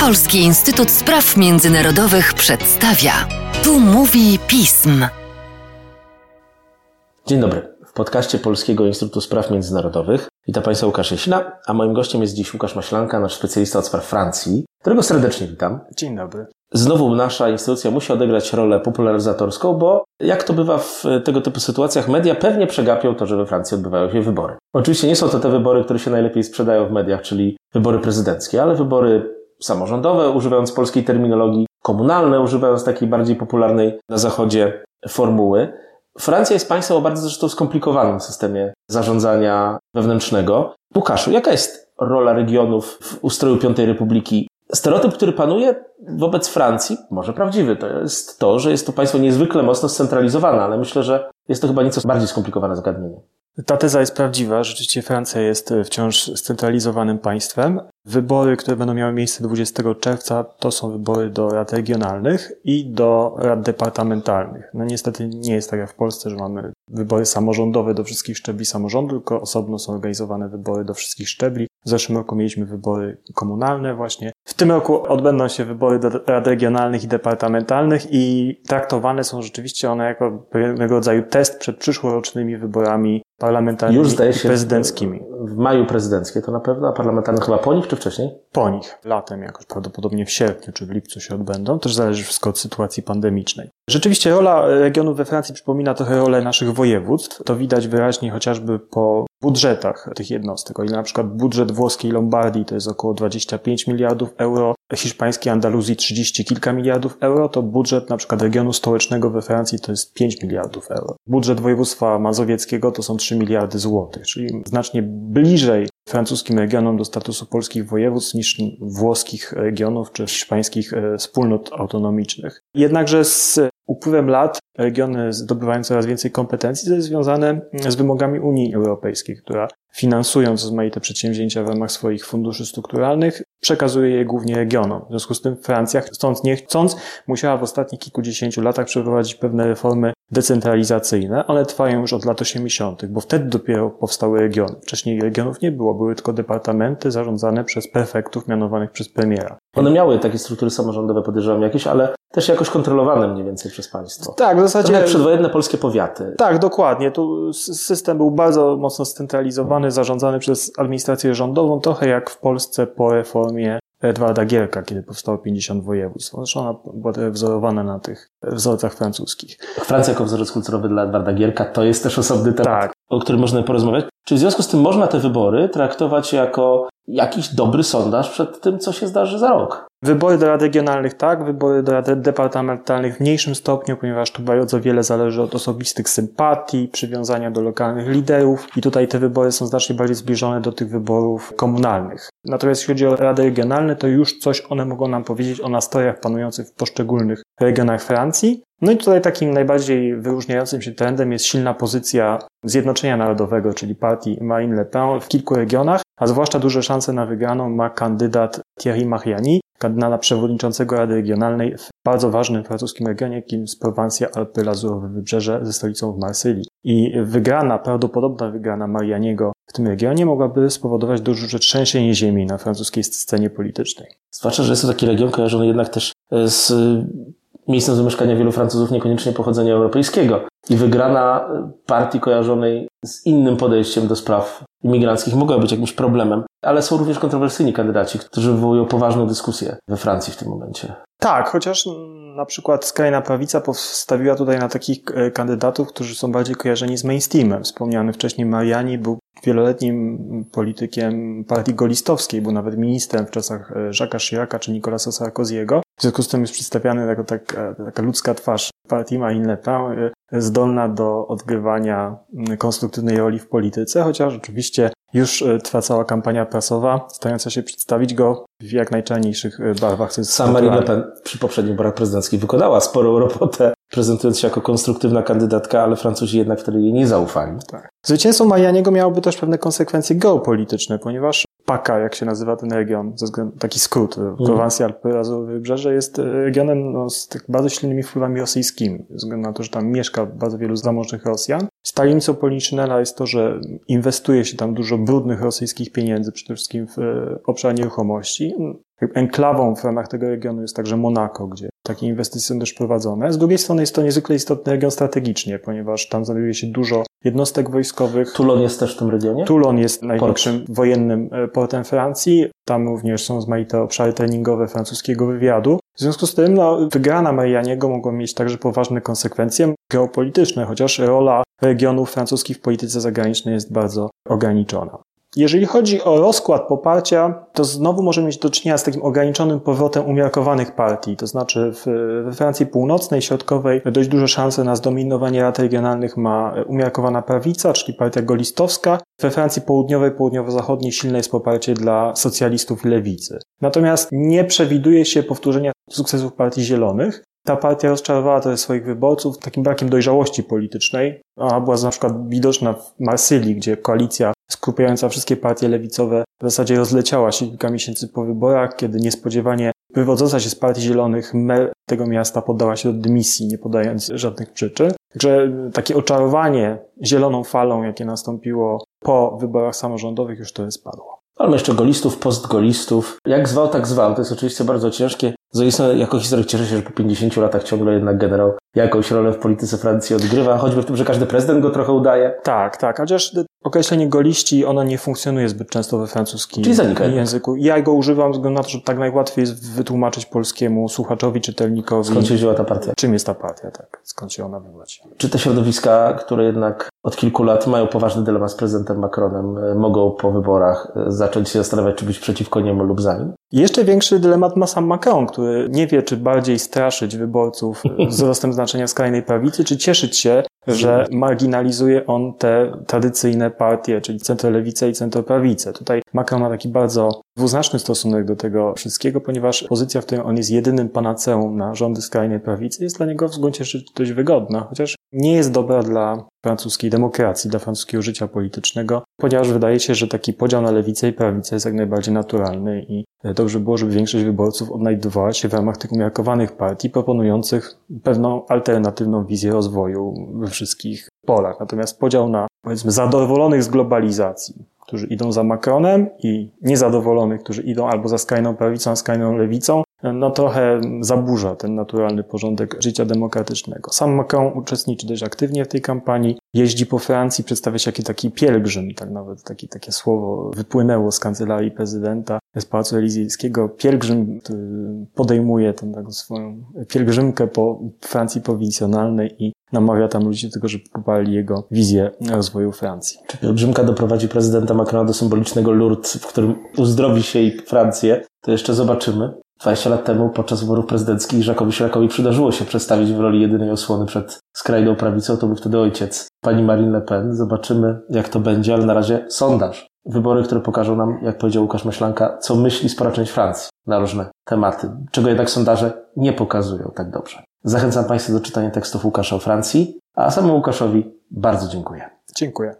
Polski Instytut Spraw Międzynarodowych przedstawia. Tu mówi pism. Dzień dobry. W podcaście Polskiego Instytutu Spraw Międzynarodowych witam Państwa Łukasz Jasina, a moim gościem jest dziś Łukasz Maślanka, nasz specjalista od spraw Francji, którego serdecznie witam. Dzień dobry. Znowu nasza instytucja musi odegrać rolę popularyzatorską, bo jak to bywa w tego typu sytuacjach, media pewnie przegapią to, że we Francji odbywają się wybory. Oczywiście nie są to te wybory, które się najlepiej sprzedają w mediach, czyli wybory prezydenckie, ale wybory samorządowe, używając polskiej terminologii, komunalne, używając takiej bardziej popularnej na Zachodzie formuły. Francja jest państwem o bardzo zresztą skomplikowanym systemie zarządzania wewnętrznego. Łukaszu, jaka jest rola regionów w ustroju Piątej Republiki? Stereotyp, który panuje wobec Francji, może prawdziwy, to jest to, że jest to państwo niezwykle mocno scentralizowane, ale myślę, że jest to chyba nieco bardziej skomplikowane zagadnienie. Ta teza jest prawdziwa. Rzeczywiście Francja jest wciąż scentralizowanym państwem. Wybory, które będą miały miejsce 20 czerwca, to są wybory do rad regionalnych i do rad departamentalnych. No niestety nie jest tak jak w Polsce, że mamy wybory samorządowe do wszystkich szczebli samorządu, tylko osobno są organizowane wybory do wszystkich szczebli. W zeszłym roku mieliśmy wybory komunalne właśnie. W tym roku odbędą się wybory do rad regionalnych i departamentalnych i traktowane są rzeczywiście one jako pewnego rodzaju test przed przyszłorocznymi wyborami parlamentarnymi Już zdaje się prezydenckimi. W, w maju prezydenckie to na pewno, a parlamentarne chyba po nich czy wcześniej? Po nich. Latem jakoś prawdopodobnie w sierpniu czy w lipcu się odbędą. Też zależy wszystko od sytuacji pandemicznej. Rzeczywiście rola regionów we Francji przypomina trochę rolę naszych województw. To widać wyraźnie chociażby po budżetach tych jednostek. O ile na przykład budżet włoskiej Lombardii to jest około 25 miliardów euro, hiszpańskiej Andaluzji 30 kilka miliardów euro, to budżet na przykład regionu stołecznego we Francji to jest 5 miliardów euro. Budżet województwa mazowieckiego to są 3 miliardy złotych, czyli znacznie bliżej francuskim regionom do statusu polskich województw niż włoskich regionów czy hiszpańskich wspólnot autonomicznych. Jednakże z upływem lat regiony zdobywają coraz więcej kompetencji, co jest związane z wymogami Unii Europejskiej, która finansując rozmaite przedsięwzięcia w ramach swoich funduszy strukturalnych, przekazuje je głównie regionom. W związku z tym Francja, chcąc nie chcąc, musiała w ostatnich kilkudziesięciu latach przeprowadzić pewne reformy decentralizacyjne. One trwają już od lat 80., bo wtedy dopiero powstały regiony. Wcześniej regionów nie było, były tylko departamenty zarządzane przez prefektów mianowanych przez premiera. One miały takie struktury samorządowe, podejrzewam, jakieś, ale też jakoś kontrolowane mniej więcej przez państwo. Tak, w zasadzie. Jak przedwojenne polskie powiaty. Tak, dokładnie. Tu system był bardzo mocno scentralizowany, zarządzany przez administrację rządową, trochę jak w Polsce po reformie Edwarda Gierka, kiedy powstało 50 województw. Zresztą ona była wzorowana na tych wzorcach francuskich. Francja jako wzorzec kulturowy dla Edwarda Gierka to jest też osobny temat, Tak. o którym można porozmawiać. Czy w związku z tym można te wybory traktować jako jakiś dobry sondaż przed tym, co się zdarzy za rok? Wybory do rad regionalnych tak, wybory do rad departamentalnych w mniejszym stopniu, ponieważ tu bardzo wiele zależy od osobistych sympatii, przywiązania do lokalnych liderów i tutaj te wybory są znacznie bardziej zbliżone do tych wyborów komunalnych. Natomiast jeśli chodzi o rady regionalne, to już coś one mogą nam powiedzieć o nastrojach panujących w poszczególnych regionach Francji. No i tutaj takim najbardziej wyróżniającym się trendem jest silna pozycja Zjednoczenia Narodowego, czyli partii Marine Le Pen w kilku regionach, a zwłaszcza duże szanse na wygraną ma kandydat Thierry Mariani, kandydata przewodniczącego Rady Regionalnej w bardzo ważnym francuskim regionie, jakim jest prowincja Alpy Lazurowe Wybrzeże ze stolicą w Marsylii. I wygrana, prawdopodobna wygrana Marianiego w tym regionie mogłaby spowodować duże trzęsienie ziemi na francuskiej scenie politycznej. Zwłaszcza, że jest to taki region kojarzony jednak też z miejscem zamieszkania wielu Francuzów niekoniecznie pochodzenia europejskiego. I wygrana partii kojarzonej z innym podejściem do spraw imigranckich mogła być jakimś problemem. Ale są również kontrowersyjni kandydaci, którzy wywołują poważną dyskusję we Francji w tym momencie. Tak, chociaż na przykład skrajna prawica postawiła tutaj na takich kandydatów, którzy są bardziej kojarzeni z mainstreamem. Wspomniany wcześniej Mariani był wieloletnim politykiem partii golistowskiej, był nawet ministrem w czasach Jacques'a Chiraca czy Nicolasa Sarkoziego. W związku z tym jest przedstawiany jako taka, taka ludzka twarz partii Marine Le Pen, zdolna do odgrywania konstruktywnej roli w polityce, chociaż oczywiście już trwa cała kampania prasowa, starająca się przedstawić go w jak najczarniejszych barwach. Co Sam Marine Le Pen przy poprzednich wyborach prezydenckich wykonała sporą robotę, prezentując się jako konstruktywna kandydatka, ale Francuzi jednak wtedy jej nie zaufali. Tak. Zwycięstwo Marianiego miałoby też pewne konsekwencje geopolityczne, ponieważ PAKA, jak się nazywa ten region, ze względu, taki skrót, Prowansja Alpy Azowe Wybrzeże, jest regionem no, z tak bardzo silnymi wpływami rosyjskimi, ze względu na to, że tam mieszka bardzo wielu zamożnych Rosjan. Stalimcą Policzynela jest to, że inwestuje się tam dużo brudnych rosyjskich pieniędzy, przede wszystkim w obszar nieruchomości. enklawą w ramach tego regionu jest także Monako, gdzie takie inwestycje są też prowadzone. Z drugiej strony jest to niezwykle istotny region strategicznie, ponieważ tam znajduje się dużo jednostek wojskowych. Toulon jest też w tym regionie? Toulon jest największym Port. wojennym e, portem Francji. Tam również są rozmaite obszary treningowe francuskiego wywiadu. W związku z tym no, wygrana Marianiego mogła mieć także poważne konsekwencje geopolityczne, chociaż rola regionów francuskich w polityce zagranicznej jest bardzo ograniczona. Jeżeli chodzi o rozkład poparcia, to znowu możemy mieć do czynienia z takim ograniczonym powrotem umiarkowanych partii. To znaczy we Francji Północnej, Środkowej dość duże szanse na zdominowanie rad regionalnych ma umiarkowana prawica, czyli partia golistowska. We Francji Południowej, Południowo-Zachodniej silne jest poparcie dla socjalistów i lewicy. Natomiast nie przewiduje się powtórzenia sukcesów partii zielonych, ta partia rozczarowała też swoich wyborców takim brakiem dojrzałości politycznej. Ona była na przykład widoczna w Marsylii, gdzie koalicja skupiająca wszystkie partie lewicowe w zasadzie rozleciała się kilka miesięcy po wyborach, kiedy niespodziewanie wywodząca się z Partii Zielonych mer tego miasta poddała się do dymisji, nie podając żadnych przyczyn. Także takie oczarowanie zieloną falą, jakie nastąpiło po wyborach samorządowych, już to spadło. Ale jeszcze golistów, postgolistów. Jak zwał, tak zwał. To jest oczywiście bardzo ciężkie. Z jako historyk cieszę się, że po 50 latach ciągle jednak generał jakąś rolę w polityce Francji odgrywa, choćby w tym, że każdy prezydent go trochę udaje. Tak, tak. Chociaż określenie goliści, ono nie funkcjonuje zbyt często we francuskim języku. Ja go używam względu na to, że tak najłatwiej jest wytłumaczyć polskiemu słuchaczowi, czytelnikowi. Skąd się wzięła ta partia? Czym jest ta partia, tak. Skąd się ona wywodzi. Czy te środowiska, które jednak od kilku lat mają poważny dylemat z prezydentem Macronem, e, mogą po wyborach e, zacząć się zastanawiać, czy być przeciwko niemu lub za nim? Jeszcze większy dylemat ma sam Macron, który nie wie, czy bardziej straszyć wyborców wzrostem znaczenia skrajnej prawicy, czy cieszyć się, że marginalizuje on te tradycyjne partie, czyli centrolewicę i centroprawicę. Tutaj Macron ma taki bardzo dwuznaczny stosunek do tego wszystkiego, ponieważ pozycja, w której on jest jedynym panaceum na rządy skrajnej prawicy, jest dla niego w gruncie rzeczy dość wygodna, chociaż nie jest dobra dla francuskiej demokracji, dla francuskiego życia politycznego, ponieważ wydaje się, że taki podział na lewicę i prawicę jest jak najbardziej naturalny i dobrze było, żeby większość wyborców odnajdowała się w ramach tych umiarkowanych partii proponujących pewną alternatywną wizję rozwoju we wszystkich polach. Natomiast podział na, powiedzmy, zadowolonych z globalizacji, którzy idą za Macronem i niezadowolonych, którzy idą albo za skrajną prawicą, skrajną lewicą, no trochę zaburza ten naturalny porządek życia demokratycznego. Sam Macron uczestniczy dość aktywnie w tej kampanii, jeździ po Francji, przedstawia się jako taki pielgrzym, tak nawet taki, takie słowo wypłynęło z kancelarii prezydenta z Pałacu Elizyjskiego. Pielgrzym podejmuje tę swoją pielgrzymkę po Francji prowincjonalnej i namawia tam ludzi do tego, żeby poparli jego wizję rozwoju Francji. Czy pielgrzymka doprowadzi prezydenta Macrona do symbolicznego Lourdes, w którym uzdrowi się i Francję? To jeszcze zobaczymy. 20 lat temu podczas wyborów prezydenckich Jacquesowi Chiracowi przydarzyło się przedstawić w roli jedynej osłony przed skrajną prawicą. To był wtedy ojciec pani Marine Le Pen. Zobaczymy, jak to będzie, ale na razie sondaż. Wybory, które pokażą nam, jak powiedział Łukasz Myślanka, co myśli spora część Francji na różne tematy, czego jednak sondaże nie pokazują tak dobrze. Zachęcam Państwa do czytania tekstów Łukasza o Francji, a samemu Łukaszowi bardzo dziękuję. Dziękuję.